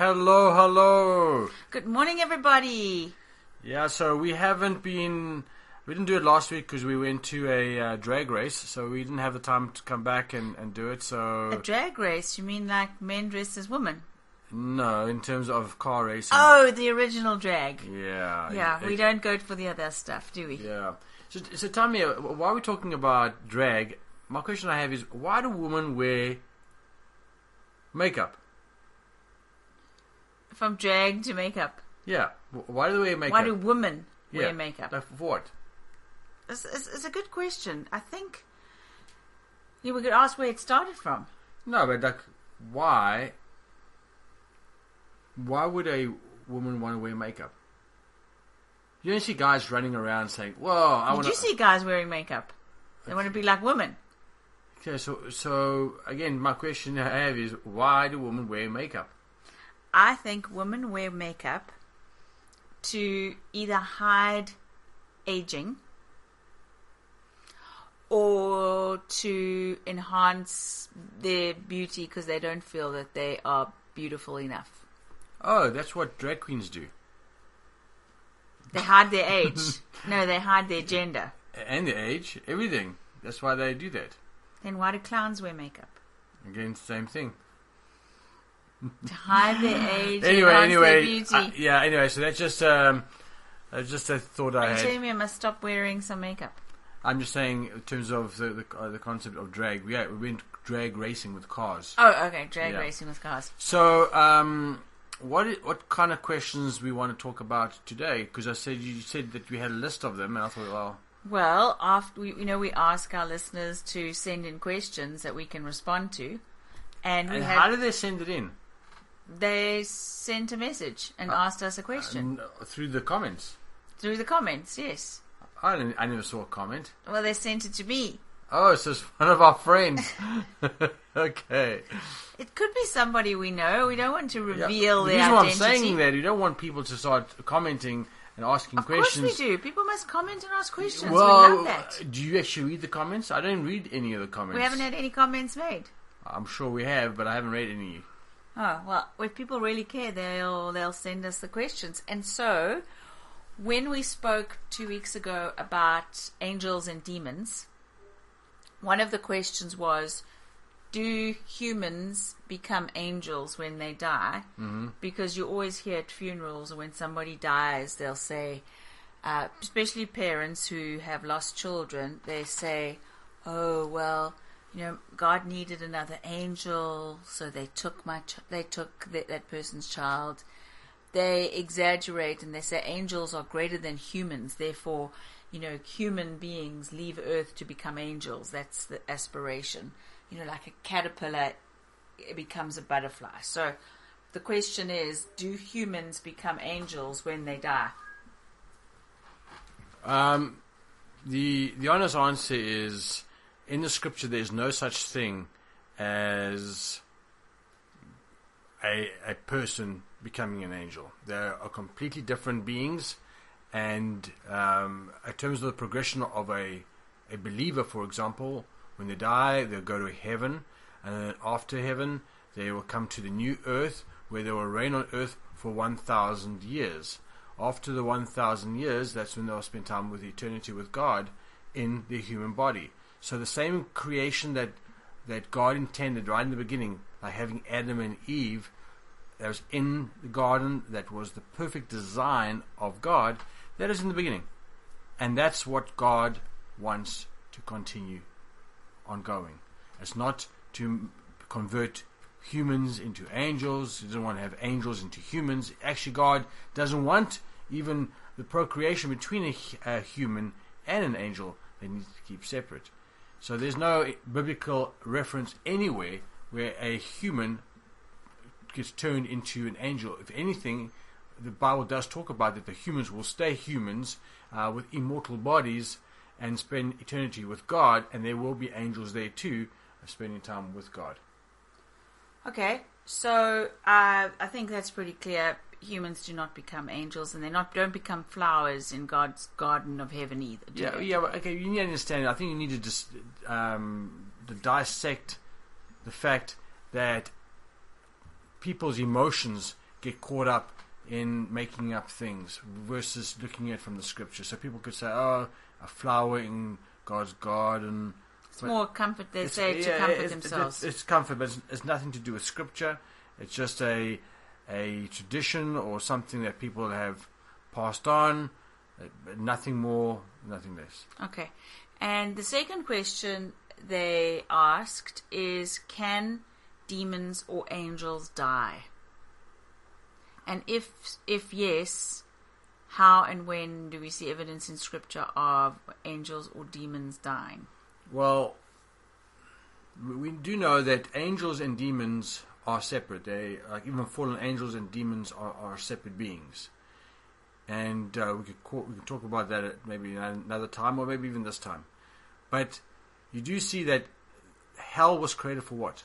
Hello, hello. Good morning, everybody. Yeah, so we haven't been. We didn't do it last week because we went to a uh, drag race, so we didn't have the time to come back and, and do it. So A drag race? You mean like men dressed as women? no, in terms of car racing. Oh, the original drag. yeah, Yeah, we it- don't go for the other stuff, do we? Yeah. So, so tell me, uh, while we're talking about drag, my question I have is, why do women wear makeup? From drag to makeup. Yeah, why do they wear makeup? Why do women yeah. wear makeup? Like, for what? It's, it's, it's a good question. I think you we could ask where it started from. No, but like, why? Why would a woman want to wear makeup? You don't see guys running around saying, "Whoa, I Did want you see guys wearing makeup? They want to be like women. Okay, so so again, my question I have is, why do women wear makeup? I think women wear makeup to either hide aging or to enhance their beauty because they don't feel that they are beautiful enough. Oh, that's what drag queens do, They hide their age. no, they hide their gender. and their age, everything. That's why they do that. Then why do clowns wear makeup? Again, same thing. To hide their age, Anyway, anyway, beauty. uh, yeah. Anyway, so that's just um, that's just a thought I had. I must stop wearing some makeup? I'm just saying, in terms of the the, uh, the concept of drag, yeah, we went drag racing with cars. Oh, okay. Drag Yeah. racing with cars. So, um, what what kind of questions we want to talk about today? Because I said you said that we had a list of them, and I thought, well, Well, after we, you know, we ask our listeners to send in questions that we can respond to, and we and had how do they send it in? They sent a message and asked us a question uh, through the comments. through the comments. Yes, I didn't, I never saw a comment. well, they sent it to me. Oh, so it's one of our friends. okay. It could be somebody we know. We don't want to Yeah. reveal the their why I'm saying that you don't want people to start commenting and asking of course questions. we do. People must comment and ask questions. we Well, love that. do you actually read the comments? I don't read any of the comments. We haven't had any comments made. I'm sure we have, but I haven't read any. Oh well, if people really care, they'll they'll send us the questions. And so, when we spoke two weeks ago about angels and demons, one of the questions was, "Do humans become angels when they die?" Mm-hmm. Because you always hear at funerals, or when somebody dies, they'll say, uh, especially parents who have lost children, they say, "Oh well." You know, God needed another angel, so they took my, ch- they took that, that person's child. They exaggerate and they say angels are greater than humans. Therefore, you know, human beings leave Earth to become angels. That's the aspiration. You know, like a caterpillar it becomes a butterfly. So, the question is, do humans become angels when they die? Um, the the honest answer is in the scripture. There's no such thing as a a person becoming an angel. They are completely different beings, and um, in terms of the progression of a a believer, for example, when they die, they'll go to heaven, and then after heaven, they will come to the new earth, where they will reign on earth for one thousand years. After the 1,000 years, that's when they'll spend time with eternity with God in the human body. So the same creation that that God intended right in the beginning, like having Adam and Eve, that was in the garden, that was the perfect design of God, that is in the beginning. And that's what God wants to continue ongoing. It's not to convert humans into angels. He doesn't want to have angels into humans. Actually, God doesn't want even the procreation between a, a human and an angel. They need to keep separate. So there's no biblical reference anywhere where a human gets turned into an angel. If anything, the Bible does talk about that the humans will stay humans uh, with immortal bodies and spend eternity with God, and there will be angels there too, uh, spending time with God. Okay, so uh, I think that's pretty clear. Humans do not become angels, and they not don't become flowers in God's garden of heaven either. do Yeah, they? yeah. Well, okay, you need to understand. I think you need to just um, to dissect the fact that people's emotions get caught up in making up things versus looking at it from the scripture. So people could say, "Oh, a flower in God's garden." It's But more comfort, they say, to yeah, comfort it's- themselves. It's, it's comfort, but it's, it's nothing to do with scripture. It's just a a tradition or something that people have passed on. Nothing more, nothing less. Okay. And the second question they asked is can demons or angels die? And if if yes, how and when do we see evidence in scripture of angels or demons dying? Well, we- we do know that angels and demons are separate. They like even fallen angels and demons are, are separate beings, and uh, we could call, we could talk about that at maybe another time or maybe even this time. But you do see that hell was created for what?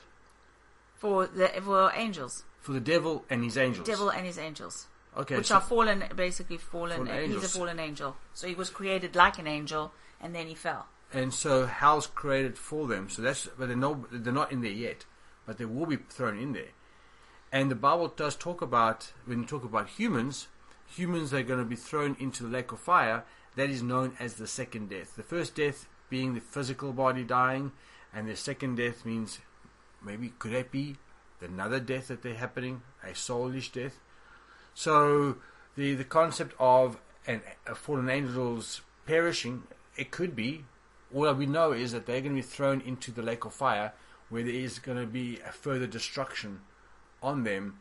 For the for angels. For the devil and his angels. Devil and his angels. okay, which so- are fallen basically fallen, Fallen he's a fallen angel. So he was created like an angel and then he fell. and so hell's created for them. So that's but they're no they're not in there yet, but they will be thrown in there. And the Bible does talk about when you talk about humans, humans are going to be thrown into the lake of fire. That is known as the second death. The first death being the physical body dying, and the second death means maybe could that be another death that they're happening, a soulish death. So the the concept of an, a fallen angels perishing, it could be. All we know is that they're going to be thrown into the lake of fire, where there is going to be a further destruction on them.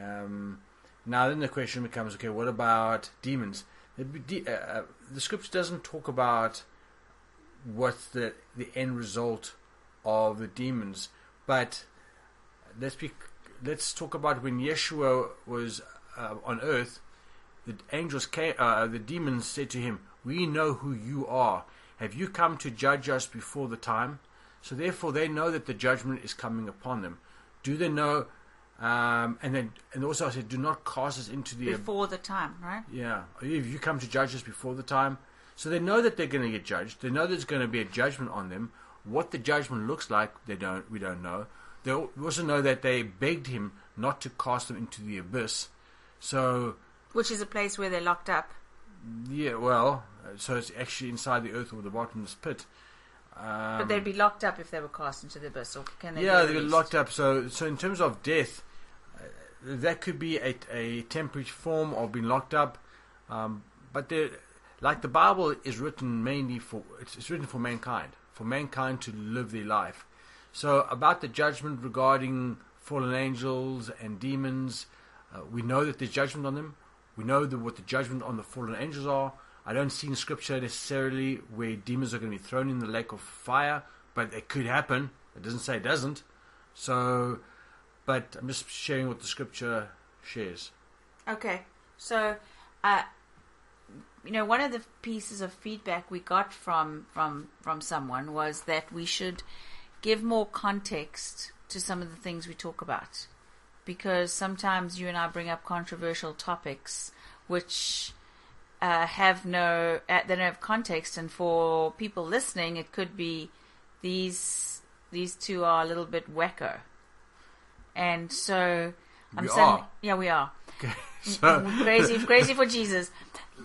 Um, now, then the question becomes: Okay, what about demons? The, uh, uh, the scripture doesn't talk about what's the the end result of the demons, but let's be let's talk about when Yeshua was uh, on earth. The angels came, uh, the demons said to him, "We know who you are. Have you come to judge us before the time?" So therefore, they know that the judgment is coming upon them. Do they know? Um, and then, and also I said, "Do not cast us into the Before the time, right? yeah, if you come to judge us before the time, so they know that they're going to get judged. They know there's going to be a judgment on them. What the judgment looks like, they don't. We don't know. They also know that they begged him not to cast them into the abyss. So Which is a place where they're locked up. yeah, well, so it's actually inside the earth or the bottomless pit. Um, But they'd be locked up if they were cast into the abyss, or can they? yeah, be they get released? locked up. So, so in terms of death, uh, that could be a, a temporary form of being locked up. Um, but like the Bible is written mainly for it's, it's written for mankind, for mankind to live their life. So about the judgment regarding fallen angels and demons, uh, we know that there's judgment on them. We know the, what the judgment on the fallen angels are. I don't see in scripture necessarily where demons are going to be thrown in the lake of fire, but it could happen. It doesn't say it doesn't. So, but I'm just sharing what the scripture shares. Okay, so, uh, you know, one of the pieces of feedback we got from from from someone was that we should give more context to some of the things we talk about, because sometimes you and I bring up controversial topics which uh, have no uh, they don't have context, and for people listening, it could be these these two are a little bit wacko, and so. I'm We saying, are. yeah, we are Okay, so crazy, crazy for Jesus.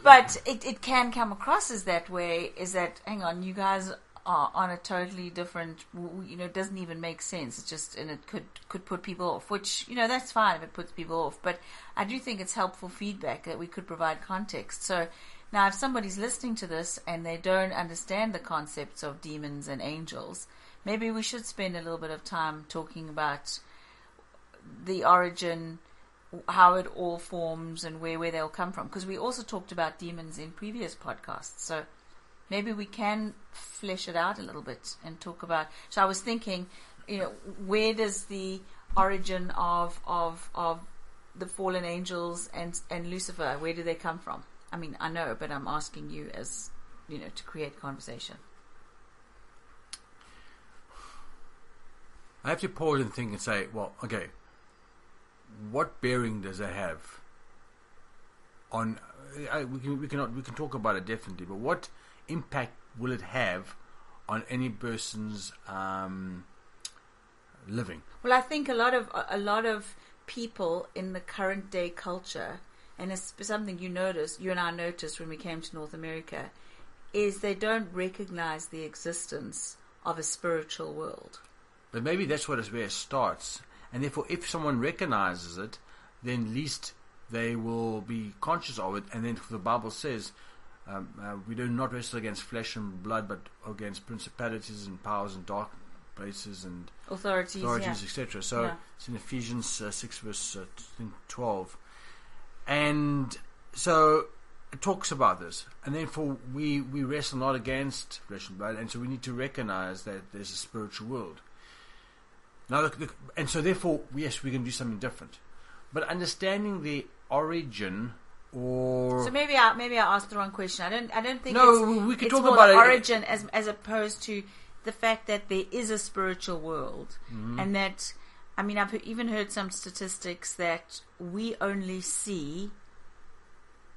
But it, it can come across as that way. Is that hang on, you guys on a totally different. You know, it doesn't even make sense. It's just and it could could put people off. Which you know that's fine if it puts people off. But I do think it's helpful feedback that we could provide context. So now, if somebody's listening to this and they don't understand the concepts of demons and angels, maybe we should spend a little bit of time talking about the origin, how it all forms, and where, where they'll come from. Because we also talked about demons in previous podcasts. So maybe we can flesh it out a little bit and talk about. So I was thinking, you know, where does the origin of of of the fallen angels and and Lucifer, where do they come from? I mean, I know, but I'm asking you as you know to create conversation. I have to pause and think and say, well, okay, what bearing does that have on? I, we can we cannot we can talk about it definitely, but what impact will it have on any person's um, living? Well, I think a lot of a lot of people in the current day culture, and it's something you notice, you and I noticed when we came to North America, is they don't recognize the existence of a spiritual world. But maybe that's what is where it starts. And therefore, if someone recognizes it, then at least they will be conscious of it. And then the Bible says, um, uh, we do not wrestle against flesh and blood, but against principalities and powers and dark places and Authorities, authorities, yeah. etc. So Yeah. it's in Ephesians uh, 6, verse uh, I think 12. And so it talks about this. And therefore, we, we wrestle not against flesh and blood, and so we need to recognize that there's a spiritual world. Now, look, look, and so therefore, yes, we can do something different. But understanding the origin or So maybe I maybe I asked the wrong question. I don't I don't think No, it's, we- could it's talk about it. origin as as opposed to the fact that there is a spiritual world Mm-hmm. and that I mean I've even heard some statistics that we only see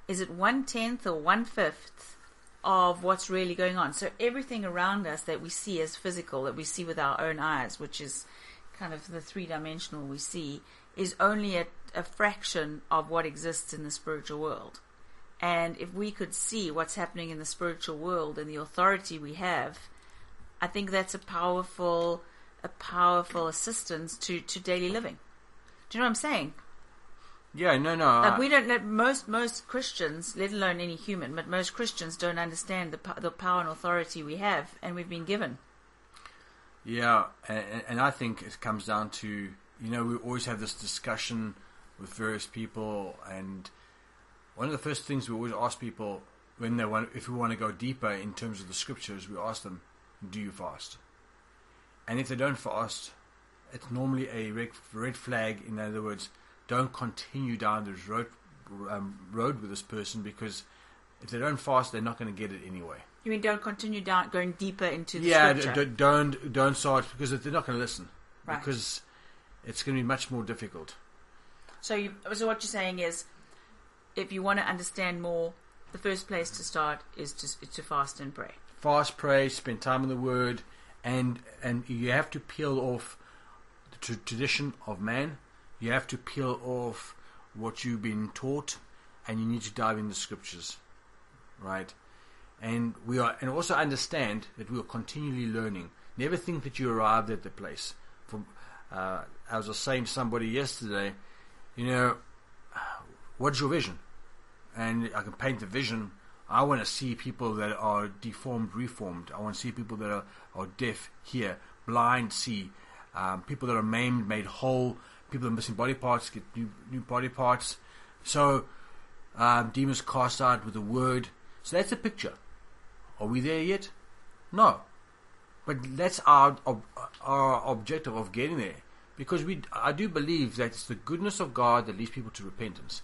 is it one tenth or one fifth of what's really going on. So everything around us that we see as physical, that we see with our own eyes, which is kind of the three dimensional we see, is only a, a fraction of what exists in the spiritual world. And if we could see what's happening in the spiritual world and the authority we have, I think that's a powerful, a powerful assistance to, to daily living. Do you know what I'm saying? yeah, no, no. Like we don't most most Christians, let alone any human, but most Christians don't understand the the power and authority we have, and we've been given. Yeah, and, and I think it comes down to you know we always have this discussion with various people, and one of the first things we always ask people when they want, if we want to go deeper in terms of the scriptures, we ask them, "Do you fast?" And if they don't fast, it's normally a red, red flag. In other words, don't continue down this road um, road with this person because if they don't fast, they're not going to get it anyway. You mean don't continue down, going deeper into the yeah, d- scripture? d- don't don't start because they're not going to listen Right. because it's going to be much more difficult. so, you, so what you're saying is, if you want to understand more, the first place to start is to to fast and pray. Fast, pray, spend time in the Word, and and you have to peel off the tr- tradition of man. You have to peel off what you've been taught, and you need to dive in the Scriptures, right? And we are, and also understand that we are continually learning. Never think that you arrived at the place. From uh, I was saying to somebody yesterday, you know, what's your vision? And I can paint the vision. I want to see people that are deformed, reformed. I want to see people that are, are deaf, hear, blind, see. Um, people that are maimed, made whole. People that are missing body parts get new, new body parts. So, um, demons cast out with the word. So that's a picture. Are we there yet? No. But that's our our objective of getting there, because we I do believe that it's the goodness of God that leads people to repentance.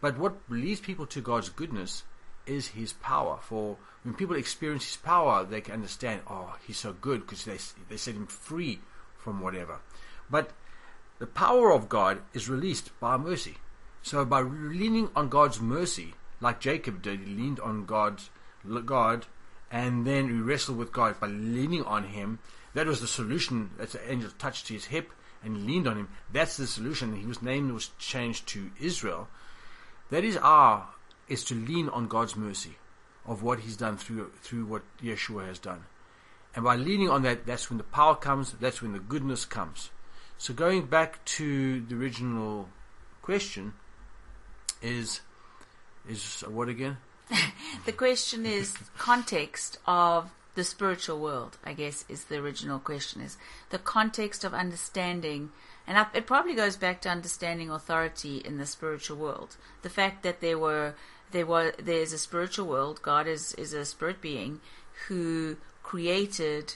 But what leads people to God's goodness is His power. For when people experience His power, they can understand, oh, He's so good because they they set Him free from whatever. But the power of God is released by mercy. So by leaning on God's mercy, like Jacob did, he leaned on God's God, and then he wrestled with God by leaning on Him. That was the solution. that the angel touched his hip and leaned on him. That's the solution. His name was changed to Israel. That is our is to lean on God's mercy of what He's done through through what Yeshua has done. And by leaning on that, that's when the power comes, that's when the goodness comes. So going back to the original question is is what again? The question is context of the spiritual world. I guess is the original question is the context of understanding, and it probably goes back to understanding authority in the spiritual world. The fact that there were there was there's a spiritual world. God is is a spirit being who created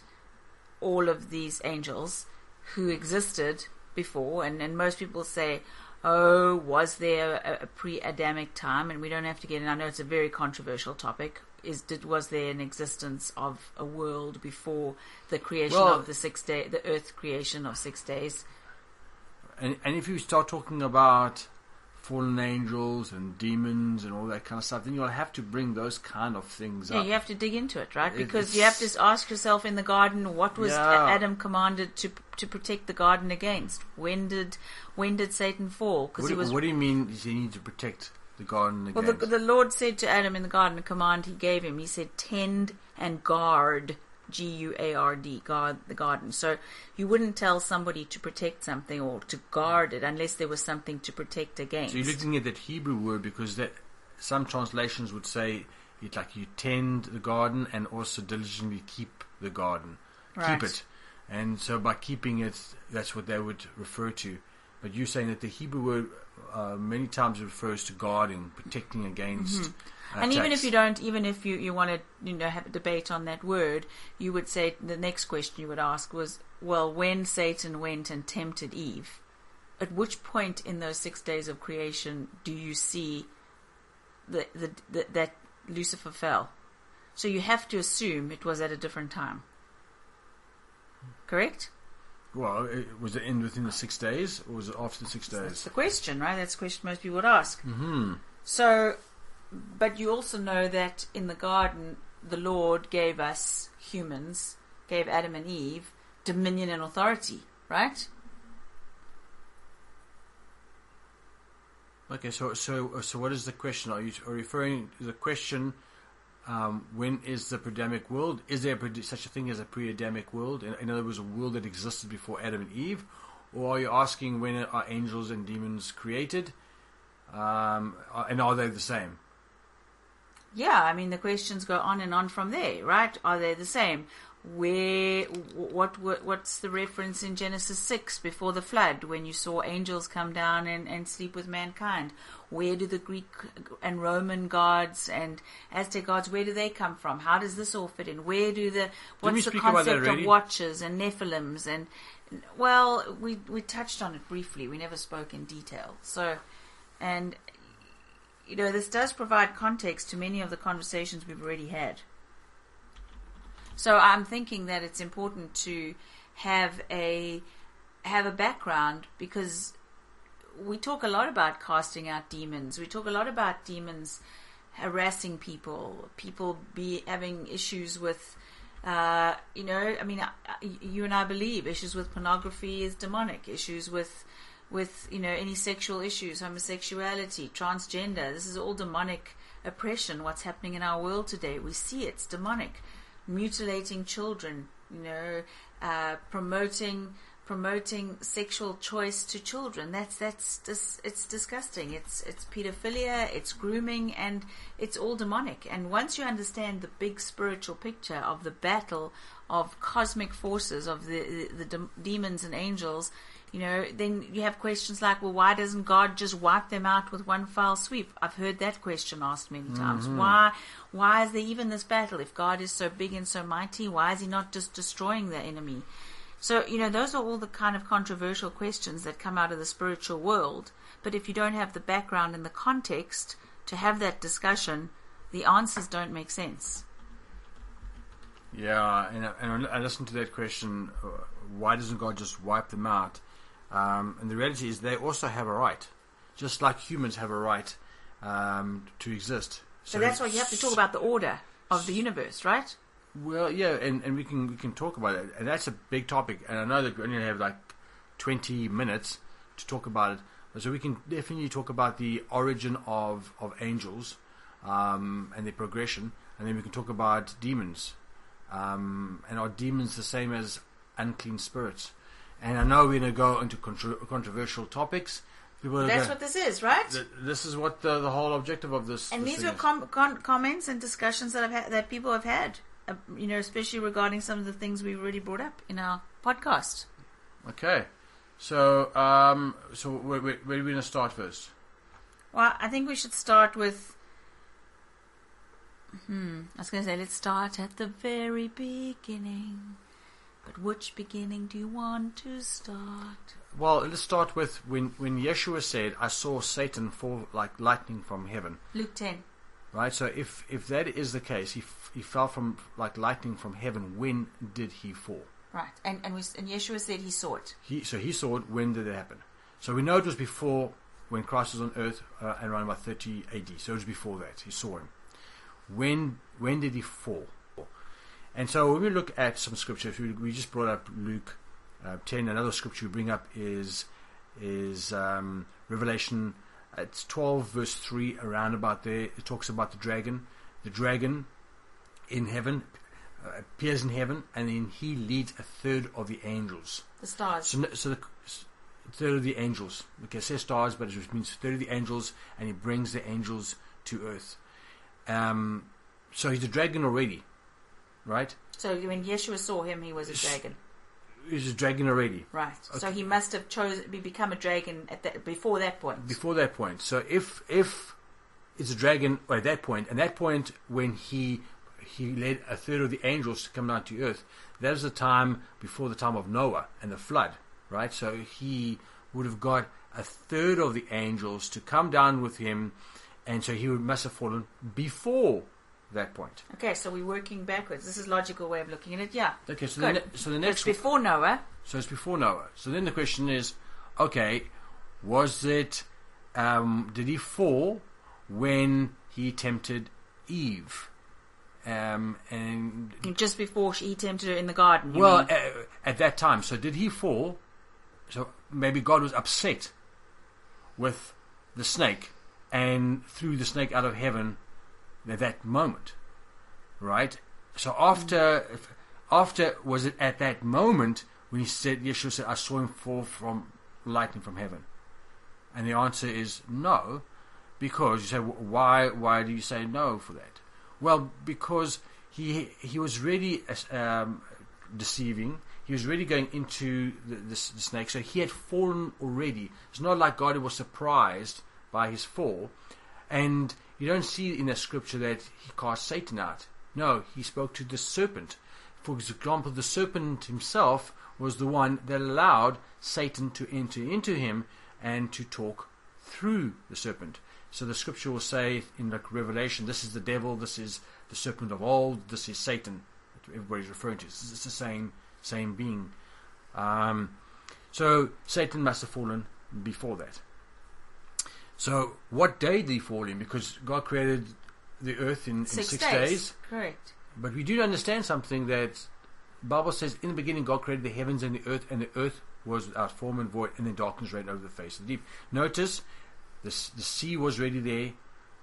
all of these angels who existed before, and, and most people say, oh, was there a, a pre-Adamic time? And we don't have to get in. I know it's a very controversial topic. Is did was there an existence of a world before the creation Well- of the six day, the Earth creation of six days? And and if you start talking about fallen angels and demons and all that kind of stuff, then you'll have to bring those kind of things Yeah, up. you have to dig into it, right? Because you have to ask yourself in the garden, what was Yeah. Adam commanded to to protect the garden against? When did when did Satan fall? Because What, he do- was what do you mean you need to protect the garden well. against? The, the Lord said to Adam in the garden, a command He gave him. He said, "Tend and guard." G U A R D, guard the garden. So you wouldn't tell somebody to protect something or to guard it unless there was something to protect against. So you're looking at that Hebrew word because that some translations would say it like you tend the garden and also diligently keep the garden, Right. keep it, and so by keeping it, that's what they would refer to. But you're saying that the Hebrew word uh, many times refers to guarding, protecting against. Mm-hmm. And even if you don't, even if you, you want to, you know, have a debate on that word, you would say the next question you would ask was, well, when Satan went and tempted Eve, at which point in those six days of creation do you see the, the, the, that Lucifer fell? So you have to assume it was at a different time. Correct? well, it, was it in within the six days or was it after the six days? That's the question, right? That's the question most people would ask. Hmm. So, but you also know that in the garden, the Lord gave us humans, gave Adam and Eve dominion and authority, right? Okay, so so so what is the question? Are you referring to the question? Um, when is the pre-Adamic world? Is there such a thing as a pre-Adamic world? In, in other words, a world that existed before Adam and Eve, or are you asking when are angels and demons created? Um, and are they the same? Yeah, I mean the questions go on and on from there, right? Are they the same? Where, what, what, what's the reference in Genesis six before the flood when you saw angels come down and, and sleep with mankind? Where do the Greek and Roman gods and Aztec gods? Where do they come from? How does this all fit in? Where do the what's the speak about that concept of watchers and Nephilims and well, we we touched on it briefly. We never spoke in detail. So, and you know, this does provide context to many of the conversations we've already had. So I'm thinking that it's important to have a have a background because we talk a lot about casting out demons. We talk a lot about demons harassing people, people be having issues with uh, you know, I mean, uh, you and I believe issues with pornography is demonic. Issues with with you know any sexual issues, homosexuality, transgender. This is all demonic oppression. What's happening in our world today? We see it's demonic. Mutilating children, you know, uh, promoting promoting sexual choice to children. That's that's dis- it's disgusting. It's it's pedophilia. It's grooming, and it's all demonic. And once you understand the big spiritual picture of the battle of cosmic forces of the the, the dem- demons and angels, you know, then you have questions like, well, why doesn't God just wipe them out with one foul sweep? I've heard that question asked many times. Why, why is there even this battle? If God is so big and so mighty, why is He not just destroying the enemy? So, you know, those are all the kind of controversial questions that come out of the spiritual world. But if you don't have the background and the context to have that discussion, the answers don't make sense. Yeah, and, I- and I listened to that question: uh, Why doesn't God just wipe them out? Um, and the reality is, they also have a right, just like humans have a right um, to exist. So that's why you have to talk about the order of the universe, right? Well, yeah, and, and we can we can talk about it, and that's a big topic. And I know that we only have like twenty minutes to talk about it, so we can definitely talk about the origin of of angels um, and their progression, and then we can talk about demons. Um, and are demons the same as unclean spirits? And I know we're going to go into contro- controversial topics. People That's gonna- what this is, right? th- this is what the, the whole objective of this. and this these are is. com- comments and discussions that I've had, that people have had, uh, you know, especially regarding some of the things we've already brought up in our podcast. Okay, so um, so where, where, where are we going to start first? Well, I think we should start with. Hmm. I was going to say, let's start at the very beginning. But which beginning do you want to start? Well, let's start with when when Yeshua said, "I saw Satan fall like lightning from heaven." Luke 10. Right. So if if that is the case, he f- he fell from like lightning from heaven. When did he fall? Right. And, and, we, and Yeshua said he saw it. He so he saw it. When did it happen? So we know it was before when Christ was on earth uh, around about 30 AD. So it was before that. He saw him. When when did he fall? And so when we look at some scriptures, we, we just brought up Luke uh, 10. Another scripture we bring up is is um, Revelation. It's 12 verse 3 around about there. It talks about the dragon. The dragon in heaven uh, appears in heaven, and then he leads a third of the angels. The stars. So, so the third of the angels. Okay, it says stars, but it means third of the angels, and he brings the angels to earth. Um, so he's a dragon already, right? So when Yeshua saw him, he was a dragon. He's a dragon already. Right. So he must have chosen be- become a dragon at that before that point. Before that point. So if if it's a dragon at that point, and that point when he he led a third of the angels to come down to earth, that is the time before the time of Noah and the flood, right? So he would have got a third of the angels to come down with him, and so he would must have fallen before that point. Okay, so we're working backwards. This is logical way of looking at it. Yeah. Okay, so the, Good. so the next. It's before Noah. So it's before Noah. So then the question is, okay, was it? Um, did he fall when he tempted Eve? Um, and Just before he tempted her in the garden. well, uh, at that time, so did he fall? So maybe God was upset with the snake and threw the snake out of heaven at that moment, right? So after, after was it at that moment when he said, Yeshua said, "I saw him fall from lightning from heaven," and the answer is no, because you say, why? Why do you say no for that? Well, because he he was really um, deceiving. He was really going into the, the, the snake, so he had fallen already. It's not like God was surprised by his fall, and you don't see in the scripture that he cast Satan out. No, he spoke to the serpent. For example, the serpent himself was the one that allowed Satan to enter into him and to talk through the serpent. So the scripture will say in like Revelation, this is the devil, this is the serpent of old, this is Satan. Everybody's referring to. It's, it's the same same being. Um, so Satan must have fallen before that. So what day did he fall in? Because God created the earth in, in six, six, days. days. Correct. But we do understand something that Bible says in the beginning God created the heavens and the earth, and the earth was without form and void, and then darkness reigned over the face of the deep. Notice the the sea was ready there,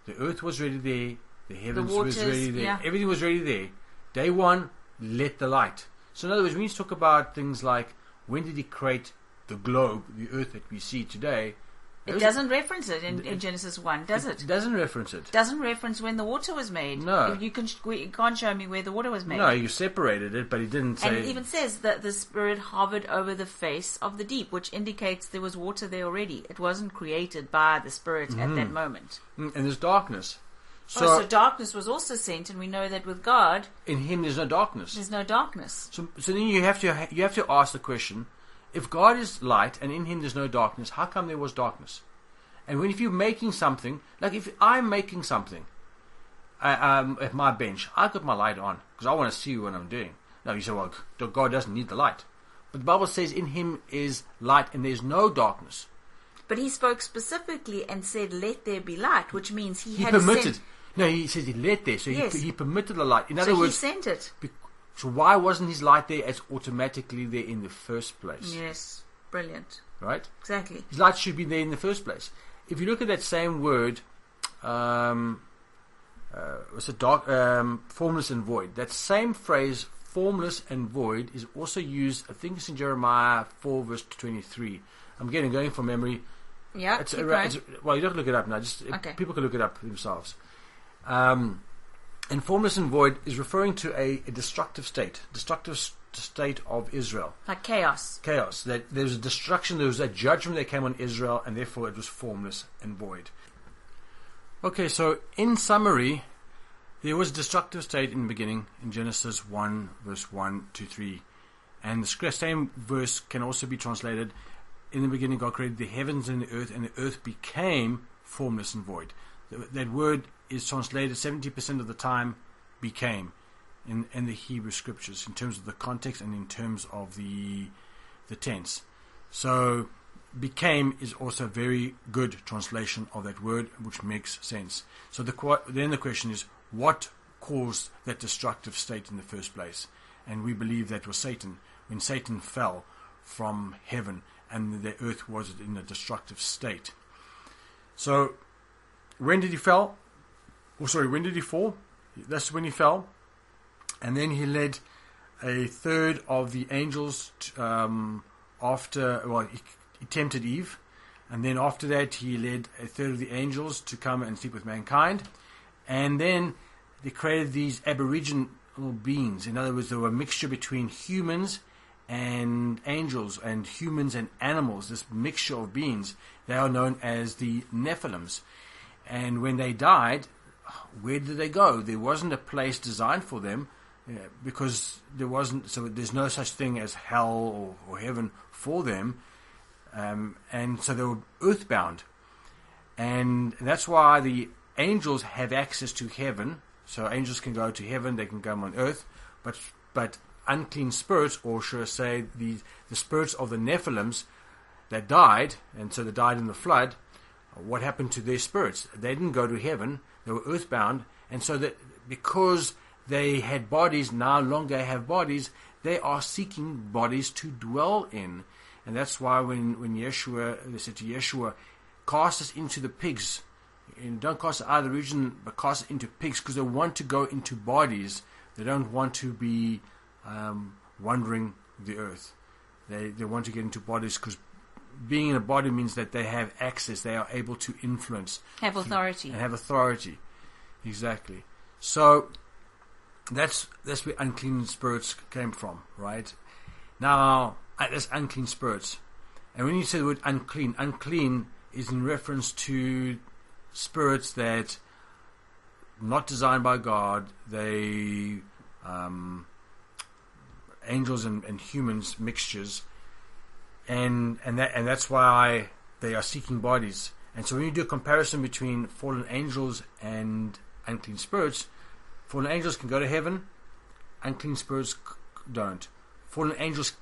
the earth was ready there, the heavens was waters, ready there, yeah. everything was ready there. Day one, let the light. So in other words, when you talk about things like when did He create the globe, the earth that we see today, It doesn't reference it in, in Genesis 1, does it? It doesn't reference it. doesn't reference when the water was made. No. You, can, you can't show me where the water was made. No, you separated it, but he didn't say. And it even says that the Spirit hovered over the face of the deep, which indicates there was water there already. It wasn't created by the Spirit at that moment. Mm, and there's darkness. So, oh, so darkness was also sent, and we know that with God, in him there's no darkness. there's no darkness. So, so then you have to you have to ask the question: If God is light and in Him there's no darkness, how come there was darkness? And when if you're making something, like if I'm making something uh, um, at my bench, I got my light on because I want to see what I'm doing. Now you say, well, God doesn't need the light, but the Bible says in Him is light and there's no darkness. But he spoke specifically and said, "Let there be light," which means he, He had permitted. No, he says he let there, so Yes. he, he permitted the light. In other words, so he sent it. So why wasn't His light there as automatically there in the first place? Yes, brilliant. Right. Exactly. His light should be there in the first place. If you look at that same word, um, uh, it, dark, um, formless and void, that same phrase, formless and void, is also used, I think it's in Jeremiah 4, verse 23. I'm getting going from memory. Yeah. It's, keep around- it's- well, you don't have to look it up now. Just Okay. people can look it up themselves. Um, and formless and void is referring to a, a destructive state, destructive s- state of Israel like chaos. chaos. That there was a destruction, there was a judgment that came on Israel, and therefore it was formless and void. Okay, so in summary, there was a destructive state in the beginning in Genesis 1, verse 1 to 3. And the same verse can also be translated In the beginning, God created the heavens and the earth, and the earth became formless and void. That word is translated 70% of the time became in, in the Hebrew scriptures in terms of the context and in terms of the the tense. So became is also a very good translation of that word, which makes sense. So the then the question is, what caused that destructive state in the first place? And we believe that was Satan. When Satan fell from heaven and the earth was in a destructive state. So, when did he fall? Oh, sorry, when did he fall? That's when he fell. And then he led a third of the angels um, after, well, he, he tempted Eve. And then after that, he led a third of the angels to come and sleep with mankind. And then they created these aboriginal beings. In other words, they were a mixture between humans and angels and humans and animals, this mixture of beings. They are known as the Nephilims. And when they died, where did they go? There wasn't a place designed for them uh, because there wasn't, so there's no such thing as hell or, or heaven for them. Um, and so they were earthbound. And that's why the angels have access to heaven. So angels can go to heaven, they can come on earth, but but unclean spirits, or should I say, the the spirits of the Nephilims that died, and so they died in the flood. What happened to their spirits? They didn't go to heaven; they were earthbound, and so that because they had bodies, now longer have bodies, they are seeking bodies to dwell in, and that's why when when Yeshua they said to Yeshua, cast us into the pigs and don't cast it out of the region, but cast it into pigs because they want to go into bodies. They don't want to be um, wandering the earth. They they want to get into bodies because being in a body means that they have access. They are able to influence Have authority. and have authority. Exactly. So that's that's where unclean spirits came from, right? Now uh, that's unclean spirits, and when you say the word unclean, unclean is in reference to spirits that not designed by God. They um, angels and, and humans mixtures, and and that and that's why they are seeking bodies. And so when you do a comparison between fallen angels and unclean spirits, fallen angels can go to heaven, unclean spirits don't. Fallen angels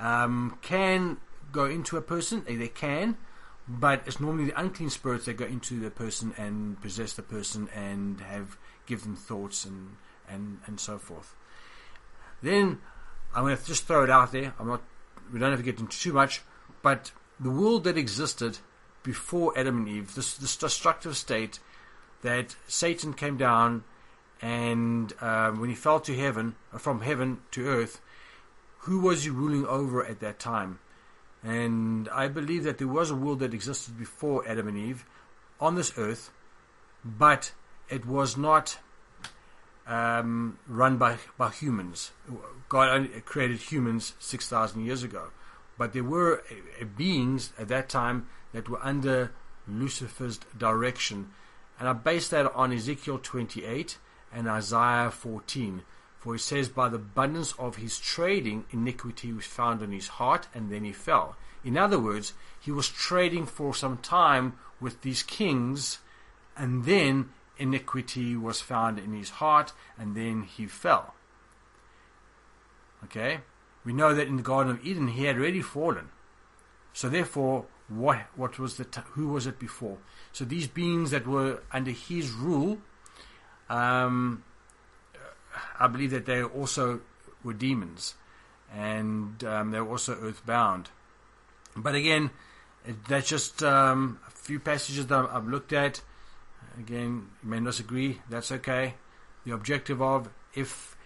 um, can go into a person, eh, they can, but it's normally the unclean spirits that go into the person and possess the person and have give them thoughts and and and so forth. Then I'm going to just throw it out there. I'm not. We don't have to get into too much, but the world that existed before Adam and Eve, this this destructive state that Satan came down and um, when he fell to heaven, uh, from heaven to earth, who was he ruling over at that time? And I believe that there was a world that existed before Adam and Eve on this earth, but it was not um, run by, by humans. God created humans 6,000 years ago. But there were uh, beings at that time that were under Lucifer's direction. And I base that on Ezekiel 28 and Isaiah 14. For it says, By the abundance of his trading, iniquity was found in his heart, and then he fell. In other words, he was trading for some time with these kings, and then iniquity was found in his heart, and then he fell. Okay? We know that in the Garden of Eden he had already fallen. So therefore, what what was the t- who was it before? So these beings that were under his rule, um, I believe that they also were demons, and um, they were also earthbound. But again, that's just um, a few passages that I've looked at. Again, you may not agree. That's okay. The objective of if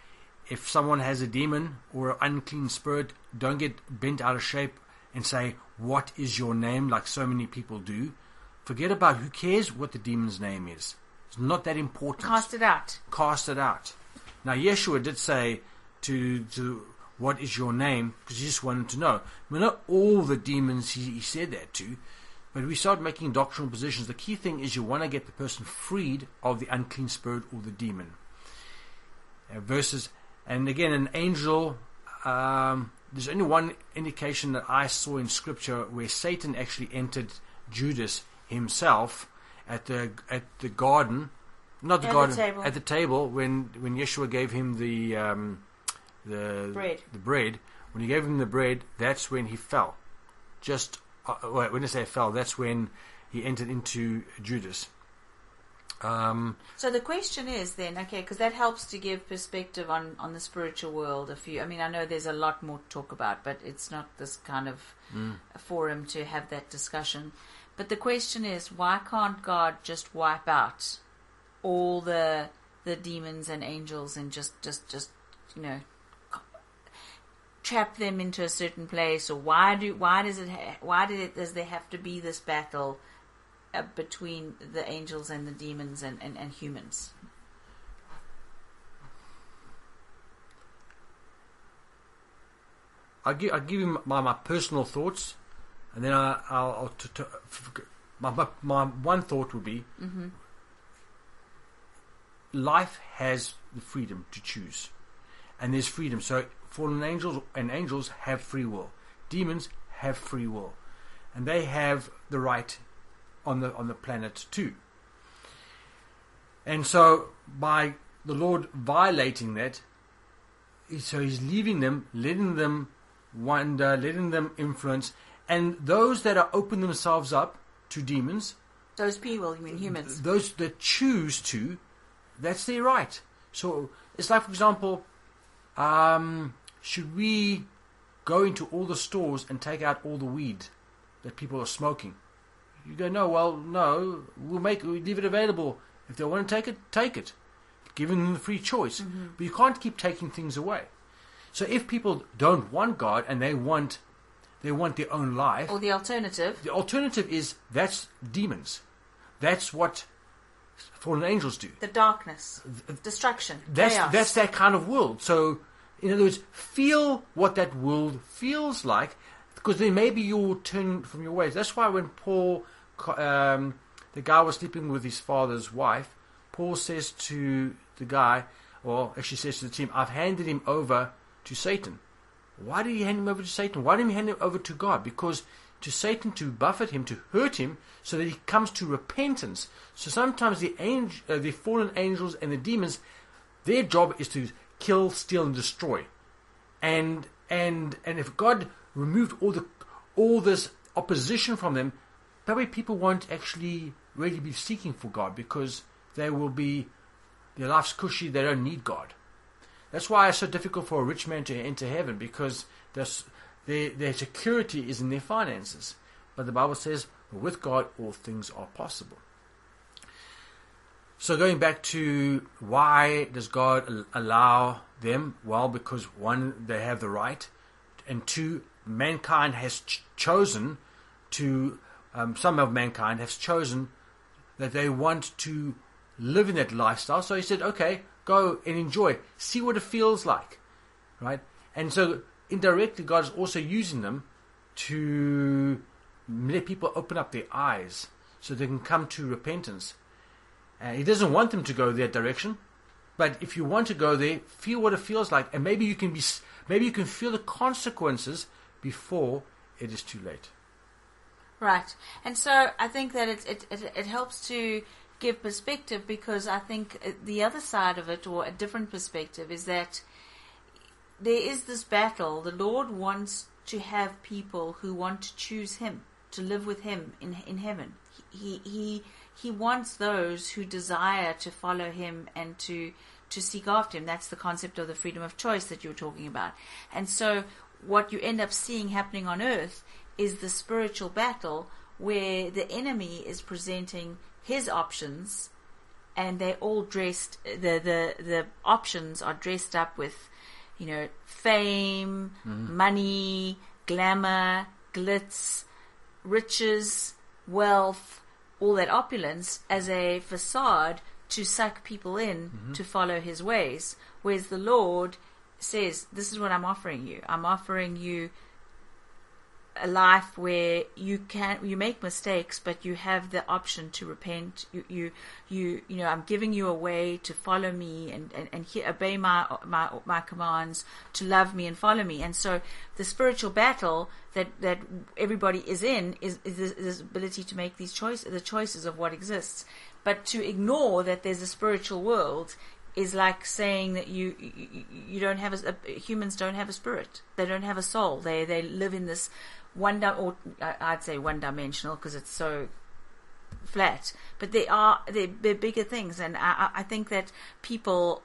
if someone has a demon or an unclean spirit, don't get bent out of shape and say, "What is your name?" like so many people do. Forget about who cares what the demon's name is. It's not that important Cast it out. cast it out. Now, Yeshua did say to, to what is your name? Because he just wanted to know. I mean, not all the demons he, he said that to, but we start making doctrinal positions. The key thing is you want to get the person freed of the unclean spirit or the demon. Uh, versus, and again, an angel. Um, there's only one indication that I saw in Scripture where Satan actually entered Judas himself at the at the garden, not the At the garden, table. at the table when when Yeshua gave him the um, the Bread. The bread. When he gave him the bread, that's when he fell, just uh, well, when I say fell, that's when he entered into Judas. Um, So the question is then, okay, because that helps to give perspective on, on the spiritual world. A few, I mean, I know there's a lot more to talk about, but it's not this kind of a forum to have that discussion. But the question is, why can't God just wipe out all the the demons and angels and just just just you know trap them into a certain place, or why do why does it ha- why did it, does there have to be this battle uh, between the angels and the demons and, and, and humans? I'll give, I'll give you my, my personal thoughts, and then I, I'll, I'll t- t- my, my, my one thought would be life has the freedom to choose, and there's freedom. So fallen angels and angels have free will. Demons have free will, and they have the right on the on the planet too. And so by the Lord violating that, so he's leaving them, letting them wonder, letting them influence, and those that are open themselves up to demons, Those people, you mean humans? those that choose to, that's their right. So it's like, for example, um, should we go into all the stores and take out all the weed that people are smoking? You go, no, well, no, we'll make, we leave it available. If they want to take it, take it. Giving them the free choice. But you can't keep taking things away. So if people don't want God and they want, they want their own life, Or the alternative? the alternative is that's demons. That's what fallen angels do. The darkness, destruction, That's chaos. that's that kind of world. So, in other words, feel what that world feels like, because then maybe you'll turn from your ways. That's why when Paul, um, the guy was sleeping with his father's wife, Paul says to the guy, or actually says to the team, "I've handed him over to Satan." Why did he hand him over to Satan? Why didn't he hand him over to God? Because to Satan to buffet him, to hurt him, so that he comes to repentance. So sometimes the angel, uh, the fallen angels and the demons, their job is to kill, steal, and destroy. And and and if God removed all the all this opposition from them, that way people won't actually really be seeking for God because they will be their life's cushy. They don't need God. That's why it's so difficult for a rich man to enter heaven because there's, their, their security is in their finances. But the Bible says, with God, all things are possible. So going back to why does God allow them? Well, because one, they have the right, and two, mankind has ch- chosen to, um, some of mankind has chosen that they want to live in that lifestyle. So he said, okay, go and enjoy, see what it feels like, right? And so indirectly, God is also using them to let people open up their eyes so they can come to repentance. Uh, he doesn't want them to go that direction, but if you want to go there, feel what it feels like, and maybe you can be, maybe you can feel the consequences before it is too late. Right. And so I think that it, it, it, it helps to give perspective because I think uh, the other side of it, or a different perspective, is that there is this battle. The Lord wants to have people who want to choose Him, to live with Him in, in heaven. He, he, he wants those who desire to follow Him and to, to seek after Him. That's the concept of the freedom of choice that you were talking about. And so what you end up seeing happening on earth is the spiritual battle where the enemy is presenting his options and they're all dressed the the the options are dressed up with you know fame mm-hmm. money glamour glitz riches wealth all that opulence as a facade to suck people in mm-hmm. to follow his ways. Whereas the lord says this is what i'm offering you. I'm offering you a life where you can you make mistakes but you have the option to repent. You you you, you know i'm giving you a way to follow me and and, and he, obey my my my commands to love me and follow me. And so the spiritual battle that that everybody is in is, is this, this ability to make these choices the choices of what exists. But to ignore that there's a spiritual world is like saying that you you, you don't have a, humans don't have a spirit. They don't have a soul. They they live in this one di- or I'd say one dimensional because it's so flat. But they are they're, they're bigger things, and I, I- think that people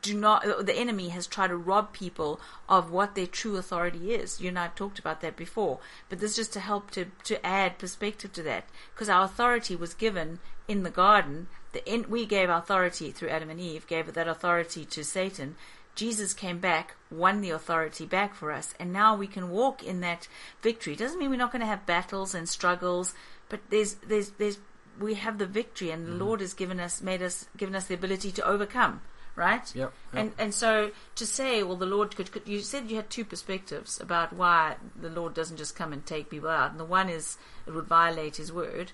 do not. The enemy has tried to rob people of what their true authority is. You and I have talked about that before, but this is just to help to to add perspective to that because our authority was given in the garden. The in, we gave authority through Adam and Eve, gave that authority to Satan. Jesus came back, won the authority back for us, and now we can walk in that victory. It Doesn't mean we're not going to have battles and struggles, but there's there's there's we have the victory, and the mm-hmm. Lord has given us made us given us the ability to overcome. Right? Yep, yep. And and so to say, well, the Lord could, could. You said you had two perspectives about why the Lord doesn't just come and take people out, and the one is it would violate His word.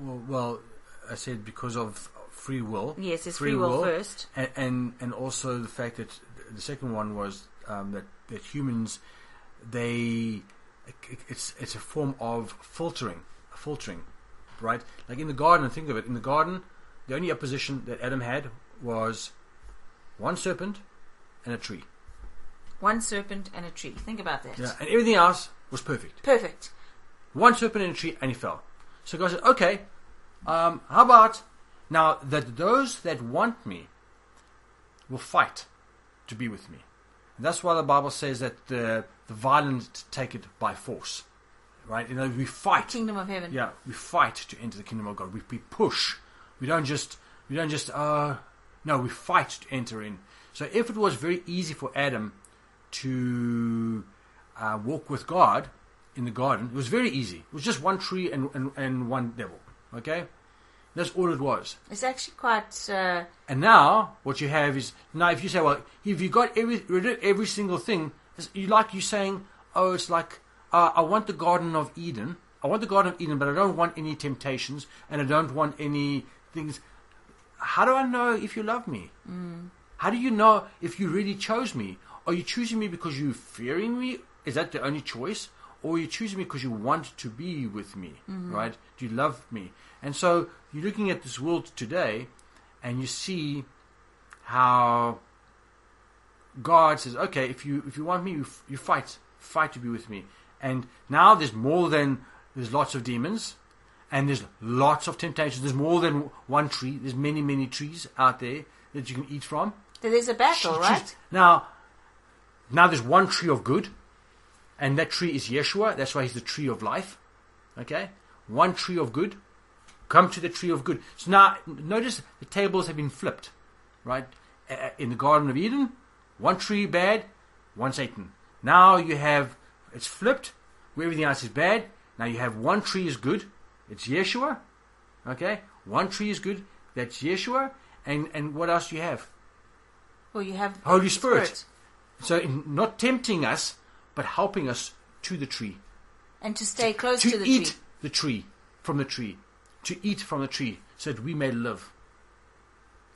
Well, well, I said because of free will. Yes, it's free will first. and, and and also the fact that the second one was um, that that humans they it's it's a form of filtering, filtering, right? Like in the garden, think of it. In the garden, the only opposition that Adam had was one serpent and a tree. One serpent and a tree. Think about that. Yeah, and everything else was perfect. Perfect. One serpent and a tree, and he fell. So God said, "Okay, um, how about now that those that want me will fight to be with me?" And that's why the Bible says that the the violent take it by force, right? You know, we fight. Kingdom of heaven. Yeah, we fight to enter the kingdom of God. We, we push. We don't just we don't just uh no, we fight to enter in. So if it was very easy for Adam to uh, walk with God in the garden, it was very easy. It was just one tree and and, and one devil. Okay, that's all it was. It's actually quite. Uh, And now what you have is now if you say, well, if you got every rid of every single thing, you like you saying, oh, it's like uh, I want the Garden of Eden. I want the Garden of Eden, but I don't want any temptations, and I don't want any things. How do I know if you love me? How do you know if you really chose me? Are you choosing me because you're fearing me? Is that the only choice? Or are you choosing me because you want to be with me? Right? Do you love me? And so you're looking at this world today and you see how God says, okay, if you if you want me, you, f- you fight, fight to be with me. And now there's more than there's lots of demons, and there's lots of temptations. There's more than one tree. There's many many trees out there that you can eat from. there's a battle, Choose- right? Now, now there's one tree of good, and that tree is Yeshua. That's why he's the tree of life. Okay, one tree of good. Come to the tree of good. So now, notice the tables have been flipped, right? In the Garden of Eden, one tree bad, one Satan. Now you have it's flipped, where everything else is bad. Now you have one tree is good. It's Yeshua. Okay, one tree is good. That's Yeshua. And and what else do you have? Well, you have Holy the Spirit. So in not tempting us, but helping us to the tree. and to stay close to, the tree. to, the eat tree. the tree from the tree. To eat from the tree so that we may live.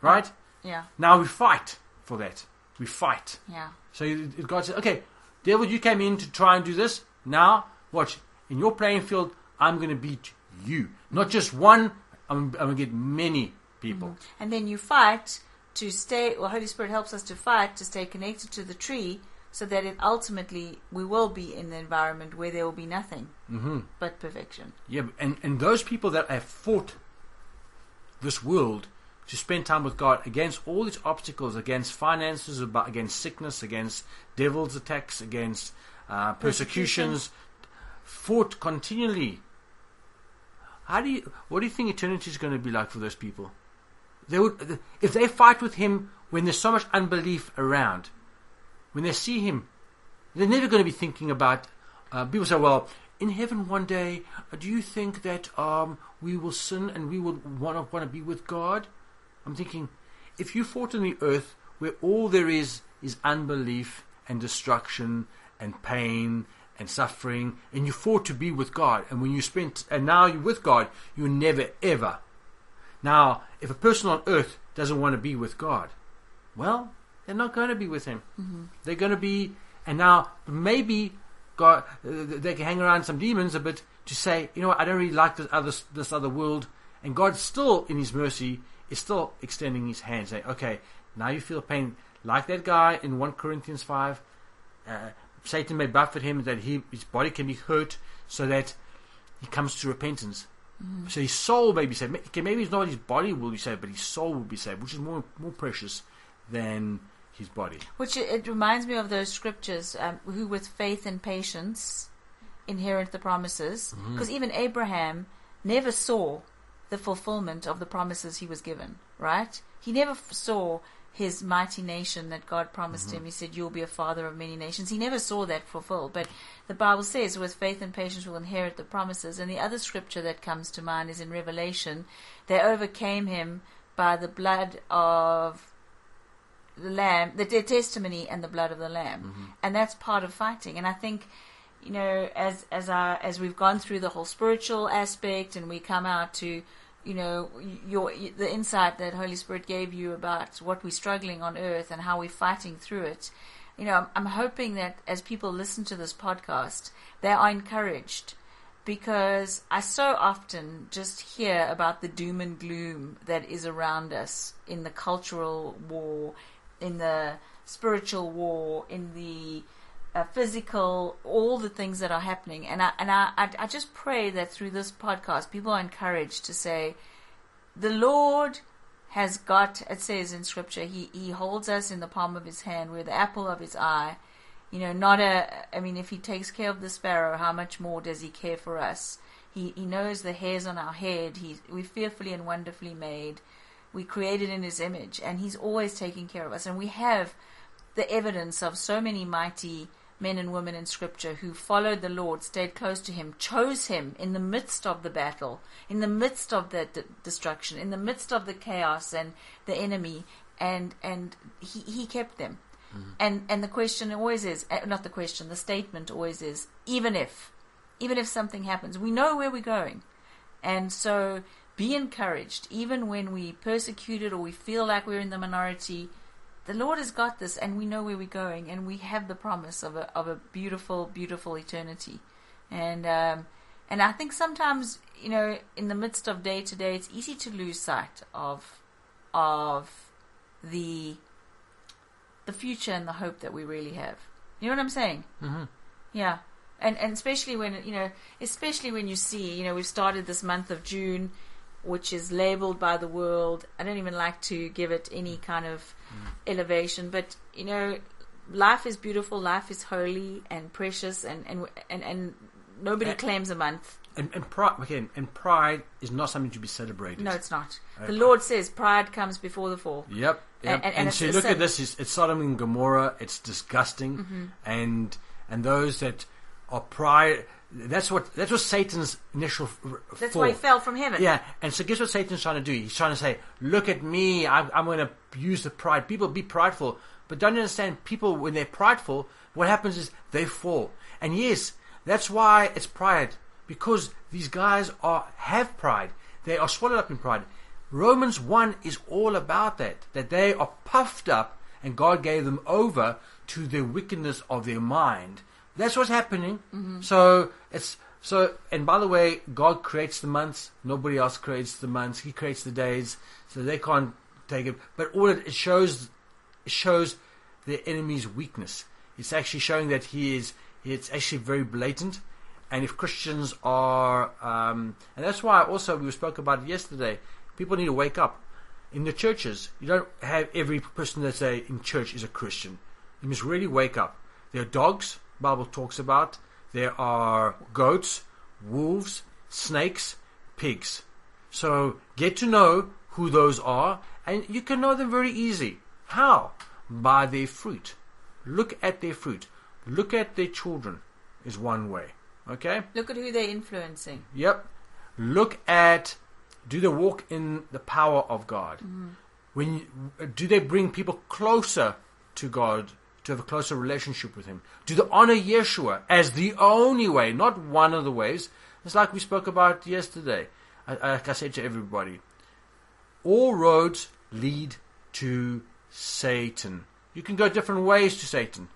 Right? Yeah, Now we fight for that. We fight. yeah. So God says, okay, devil, you came in to try and do this. Now, watch. In your playing field, I'm going to beat you. Not just one, I'm, I'm going to get many people. Mm-hmm. And then you fight to stay. Well, Holy Spirit helps us to fight to stay connected to the tree, so that it ultimately we will be in the environment where there will be nothing hmm but perfection. Yeah, and, and those people that have fought this world to spend time with God against all these obstacles, against finances, against sickness, against devil's attacks, against uh, persecutions, fought continually. How do you? What do you think eternity is going to be like for those people? They would, if they fight with Him when there's so much unbelief around, when they see Him, they're never going to be thinking about. Uh, people say, "Well, in heaven one day, uh, do you think that um, we will sin and we will want to want to be with God?" I'm thinking, if you fought on the earth where all there is is unbelief and destruction and pain and suffering, and you fought to be with God, and when you spent, and now you're with God, you never ever. Now, if a person on earth doesn't want to be with God, well, they're not going to be with Him. They're going to be, and now maybe God, they can hang around some demons a bit to say, you know what, I don't really like this other this other world, and God still, in His mercy, is still extending His hand, saying, okay, now you feel pain, like that guy in one Corinthians five. Uh, Satan may buffet him, that he, his body can be hurt, so that he comes to repentance. So his soul may be saved. Okay, maybe it's not his body will be saved, but his soul will be saved, which is more more precious than his body. Which it, reminds me of those scriptures, um, who with faith and patience inherit the promises. Mm-hmm. Because even Abraham never saw the fulfillment of the promises he was given, right? He never f- saw his mighty nation that God promised Mm-hmm. him. He said, You'll be a father of many nations. He never saw that fulfilled. But the Bible says, with faith and patience will inherit the promises. And the other scripture that comes to mind is in Revelation. They overcame him by the blood of the lamb, the their testimony and the blood of the lamb, mm-hmm. and that's part of fighting. And I think, you know, as as our as we've gone through the whole spiritual aspect, and we come out to, you know, your the insight that Holy Spirit gave you about what we're struggling on earth and how we're fighting through it. You know, I'm, I'm hoping that as people listen to this podcast, they are encouraged because I so often just hear about the doom and gloom that is around us in the cultural war, in the spiritual war, in the uh, physical, all the things that are happening. And I and I, I I just pray that through this podcast, people are encouraged to say, the Lord has got. It says in Scripture, he he holds us in the palm of his hand. We're the apple of his eye. You know, not a. I mean, if he takes care of the sparrow, how much more does he care for us? He he knows the hairs on our head. He we fearfully and wonderfully made. We created in his image, and he's always taking care of us. And we have the evidence of so many mighty men and women in scripture who followed the Lord, stayed close to him, chose him in the midst of the battle, in the midst of the d- destruction, in the midst of the chaos and the enemy, and and he, he kept them. And and the question always is uh, not the question, the statement always is even if even if something happens, we know where we're going. And so be encouraged, even when we persecuted or we feel like we're in the minority. The Lord has got this, and we know where we're going, and we have the promise of a of a beautiful, beautiful eternity. And um, and I think sometimes, you know, in the midst of day to day, it's easy to lose sight of of the the future and the hope that we really have. You know what I'm saying? Mm-hmm. Yeah. And and especially when you know, especially when you see, you know, we've started this month of June, which is labeled by the world. I don't even like to give it any kind of elevation, but you know, life is beautiful, life is holy and precious, and and and, and nobody Uh, claims a month. And, and pride again, and pride is not something to be celebrated. No, it's not. The Lord says pride comes before the fall. Yep. yep. And- And, and- and so you look sin. at this, it's, it's Sodom and Gomorrah, it's disgusting. Mm-hmm. And and those that are pride, that's what that's what Satan's initial That's fall. why he fell from heaven. Yeah, and so guess what Satan's trying to do? He's trying to say, look at me, I'm, I'm going to use the pride. People be prideful, but don't understand, people, when they're prideful, what happens is they fall. And yes, that's why it's pride, because these guys are have pride. They are swallowed up in pride. Romans 1 is all about that, that they are puffed up, and God gave them over to the wickedness of their mind. That's what's happening. So it's so, and by the way, God creates the months. Nobody else creates the months. He creates the days, so they can't take it. But all it, it shows, it shows the enemy's weakness. It's actually showing that he is. It's actually very blatant. And if Christians are, um, and that's why also we spoke about it yesterday. People need to wake up. In the churches, you don't have every person that's a, in church is a Christian. You must really wake up. There are dogs. Bible talks about. There are goats, wolves, snakes, pigs. So get to know who those are, and you can know them very easy. How? By their fruit. Look at their fruit. Look at their children. Is one way. Okay. Look at who they're influencing. Yep. Look at do they walk in the power of God? Mm-hmm. When you, do they bring people closer to God to have a closer relationship with Him? Do they honor Yeshua as the only way, not one of the ways? It's like we spoke about yesterday. Like I said to everybody, all roads lead to Satan. You can go different ways to Satan,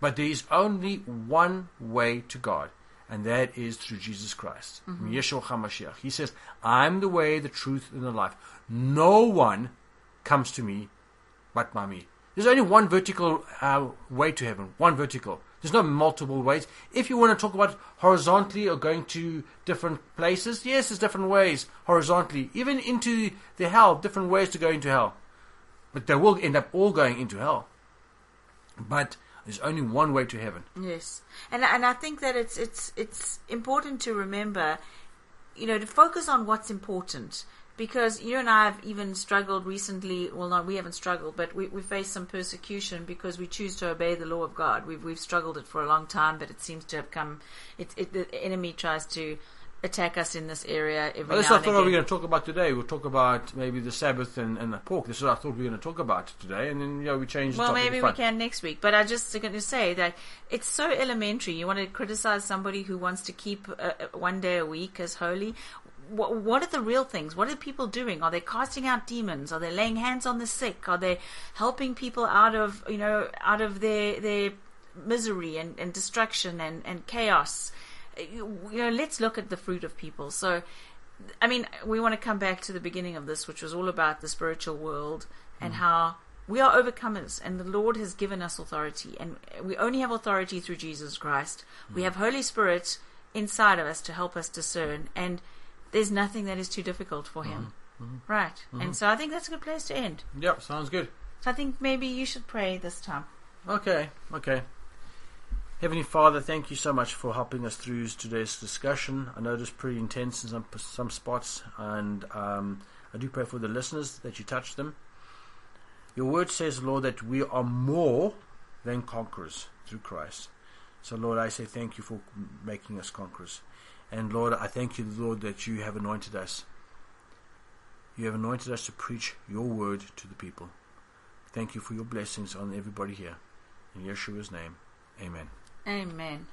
but there is only one way to God, and that is through Jesus Christ, mm-hmm. Yeshua HaMashiach. He says, I'm the way, the truth, and the life. No one comes to me but by me. There's only one vertical uh, way to heaven, one vertical. There's no multiple ways. If you want to talk about horizontally or going to different places, yes, there's different ways horizontally. Even into the hell, different ways to go into hell. But they will end up all going into hell. But there's only one way to heaven. Yes, and and I think that it's it's it's important to remember, you know, to focus on what's important because you and I have even struggled recently. Well, not we haven't struggled, but we we faced some persecution because we choose to obey the law of God. We've we've struggled it for a long time, but it seems to have come. It, it the enemy tries to attack us in this area every Well, is and what I thought we were going to talk about today. We'll talk about maybe the Sabbath and, and the pork. This is what I thought we were going to talk about today, and then you know we changed. Well, the topic. maybe we can next week. But I just going to say that it's so elementary. You want to criticize somebody who wants to keep uh, uh, one day a week as holy. What, what are the real things? What are people doing? Are they casting out demons? Are they laying hands on the sick? Are they helping people out of you know out of their their misery and, and destruction and, and chaos? You you know, let's look at the fruit of people. So, I mean, we want to come back to the beginning of this, which was all about the spiritual world and mm. how we are overcomers, and the Lord has given us authority, and we only have authority through Jesus Christ. We mm. have Holy Spirit inside of us to help us discern, and there's nothing that is too difficult for Him. Mm-hmm. Mm-hmm. Right. Mm-hmm. And so I think that's a good place to end. Yep, sounds good. So I think maybe you should pray this time. Okay, okay. Heavenly Father, thank you so much for helping us through today's discussion. I know it was pretty intense in some some spots, and um, I do pray for the listeners that you touch them. Your word says, Lord, that we are more than conquerors through Christ. So, Lord, I say thank you for making us conquerors. And, Lord, I thank you, Lord, that you have anointed us. You have anointed us to preach your word to the people. Thank you for your blessings on everybody here. In Yeshua's name, amen. Amen.